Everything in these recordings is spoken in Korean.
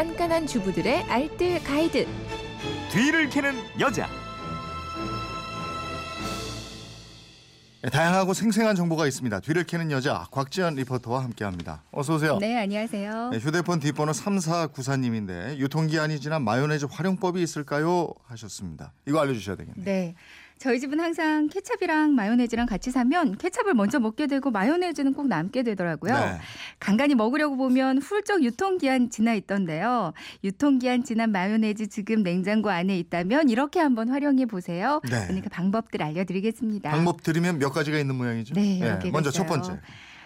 깐깐한 주부들의 알뜰 가이드. 뒤를 캐는 여자. 네, 다양하고 생생한 정보가 있습니다. 뒤를 캐는 여자 곽지연 리포터와 함께합니다. 어서 오세요. 네, 안녕하세요. 네, 휴대폰 뒷번호 3494님인데 유통기한이 지난 마요네즈 활용법이 있을까요? 하셨습니다. 이거 알려주셔야 되겠네요. 네. 저희 집은 항상 케찹이랑 마요네즈랑 같이 사면 케찹을 먼저 먹게 되고 마요네즈는 꼭 남게 되더라고요. 네. 간간히 먹으려고 보면 훌쩍 유통기한 지나 있던데요. 유통기한 지난 마요네즈 지금 냉장고 안에 있다면 이렇게 한번 활용해 보세요. 네. 그러니까 방법들 알려드리겠습니다. 방법 들으면 몇 가지가 있는 모양이죠? 네, 개가 먼저 첫 있어요. 번째.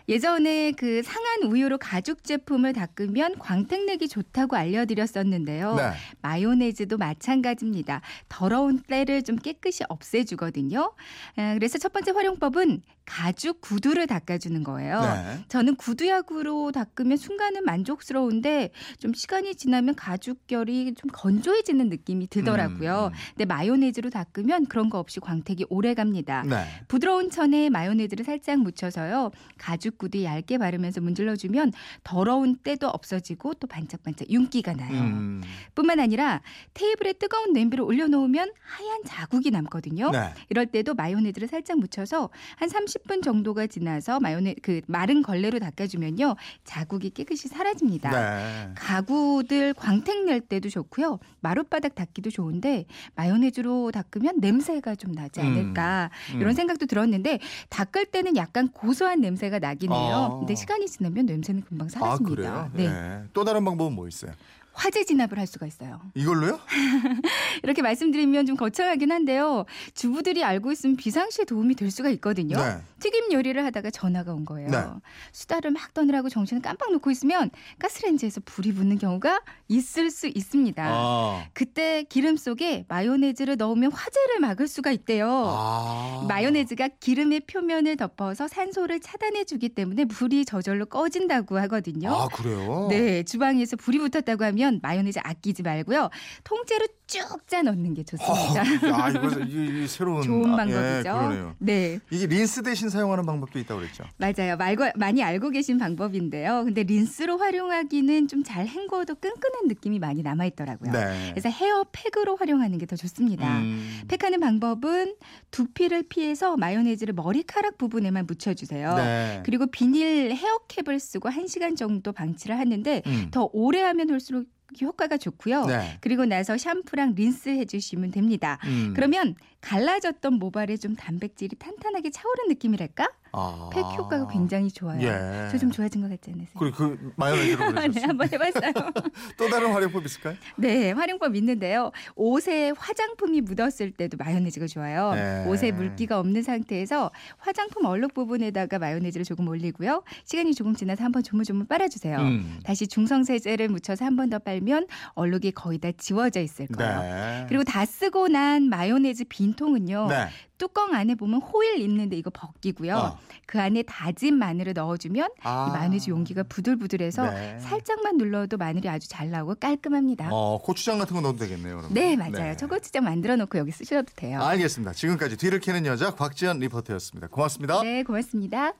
예전에 그 상한 우유로 가죽 제품을 닦으면 광택 내기 좋다고 알려드렸었는데요. 네. 마요네즈도 마찬가지입니다. 더러운 때를 좀 깨끗이 없애주거든요. 아, 그래서 첫 번째 활용법은 가죽 구두를 닦아주는 거예요. 네. 저는 구두약으로 닦으면 순간은 만족스러운데 좀 시간이 지나면 가죽결이 좀 건조해지는 느낌이 들더라고요. 음. 근데 마요네즈로 닦으면 그런 거 없이 광택이 오래 갑니다. 네. 부드러운 천에 마요네즈를 살짝 묻혀서요. 가죽 구두에 얇게 바르면서 문질러주면 더러운 때도 없어지고 또 반짝반짝 윤기가 나요. 음. 뿐만 아니라 테이블에 뜨거운 냄비를 올려놓으면 하얀 자국이 남거든요. 네. 이럴 때도 마요네즈를 살짝 묻혀서 한 30분 정도가 지나서 마요네 그 마른 걸레로 닦아주면요 자국이 깨끗이 사라집니다. 네. 가구들 광택 낼 때도 좋고요. 마룻바닥 닦기도 좋은데 마요네즈로 닦으면 냄새가 좀 나지 음. 않을까 음. 이런 생각도 들었는데 닦을 때는 약간 고소한 냄새가 나긴 해요. 아. 근데 시간이 지나면 냄새는 금방 아 사라집니다. 그래요? 네. 네. 또 다른 방법은 뭐 있어요? 화재 진압을 할 수가 있어요. 이걸로요? 이렇게 말씀드리면 좀 거창하긴 한데요. 주부들이 알고 있으면 비상시에 도움이 될 수가 있거든요. 네. 튀김 요리를 하다가 전화가 온 거예요. 네. 수다를 막 떠느라고 정신을 깜빡 놓고 있으면 가스레인지에서 불이 붙는 경우가 있을 수 있습니다. 아. 그때 기름 속에 마요네즈를 넣으면 화재를 막을 수가 있대요. 아. 마요네즈가 기름의 표면을 덮어서 산소를 차단해 주기 때문에 불이 저절로 꺼진다고 하거든요. 아 그래요? 네, 주방에서 불이 붙었다고 하면 마요네즈 아끼지 말고요. 통째로 쭉 짜 넣는 게 좋습니다. 아, 야, 이거 이, 이 새로운 좋은 아, 방법이죠. 예. 네, 이게 린스 대신 사용하는 방법도 있다고 그랬죠. 맞아요. 말고 많이 알고 계신 방법인데요. 근데 린스로 활용하기는 좀 잘 헹궈도 끈끈한 느낌이 많이 남아 있더라고요. 네. 그래서 헤어 팩으로 활용하는 게 더 좋습니다. 음. 팩하는 방법은 두피를 피해서 마요네즈를 머리카락 부분에만 묻혀 주세요. 네. 그리고 비닐 헤어캡을 쓰고 1시간 정도 방치를 하는데 음. 더 오래 하면 할수록 효과가 좋고요. 네. 그리고 나서 샴푸랑 린스 해주시면 됩니다. 음. 그러면 갈라졌던 모발에 좀 단백질이 탄탄하게 차오른 느낌이랄까? 아. 팩 효과가 굉장히 좋아요. 예. 저 좀 좋아진 것 같지 않으세요? 그리고 그 마요네즈로 네. 한번 해봤어요. 또 다른 활용법 있을까요? 네, 활용법 있는데요. 옷에 화장품이 묻었을 때도 마요네즈가 좋아요. 네. 옷에 물기가 없는 상태에서 화장품 얼룩 부분에다가 마요네즈를 조금 올리고요. 시간이 조금 지나서 한번 조물조물 빨아주세요. 음. 다시 중성세제를 묻혀서 한 번 더 빨면 얼룩이 거의 다 지워져 있을 거예요. 네. 그리고 다 쓰고 난 마요네즈 빈통은요. 네. 뚜껑 안에 보면 호일 있는데 이거 벗기고요. 어. 그 안에 다진 마늘을 넣어주면 아. 이 마요네즈 용기가 부들부들해서 네. 살짝만 눌러도 마늘이 아주 잘 나오고 깔끔합니다. 어, 고추장 같은 거 넣어도 되겠네요. 그러면. 네, 맞아요. 네. 초고추장 만들어 놓고 여기 쓰셔도 돼요. 알겠습니다. 지금까지 뒤를 캐는 여자 곽지연 리포터였습니다. 고맙습니다. 네, 고맙습니다.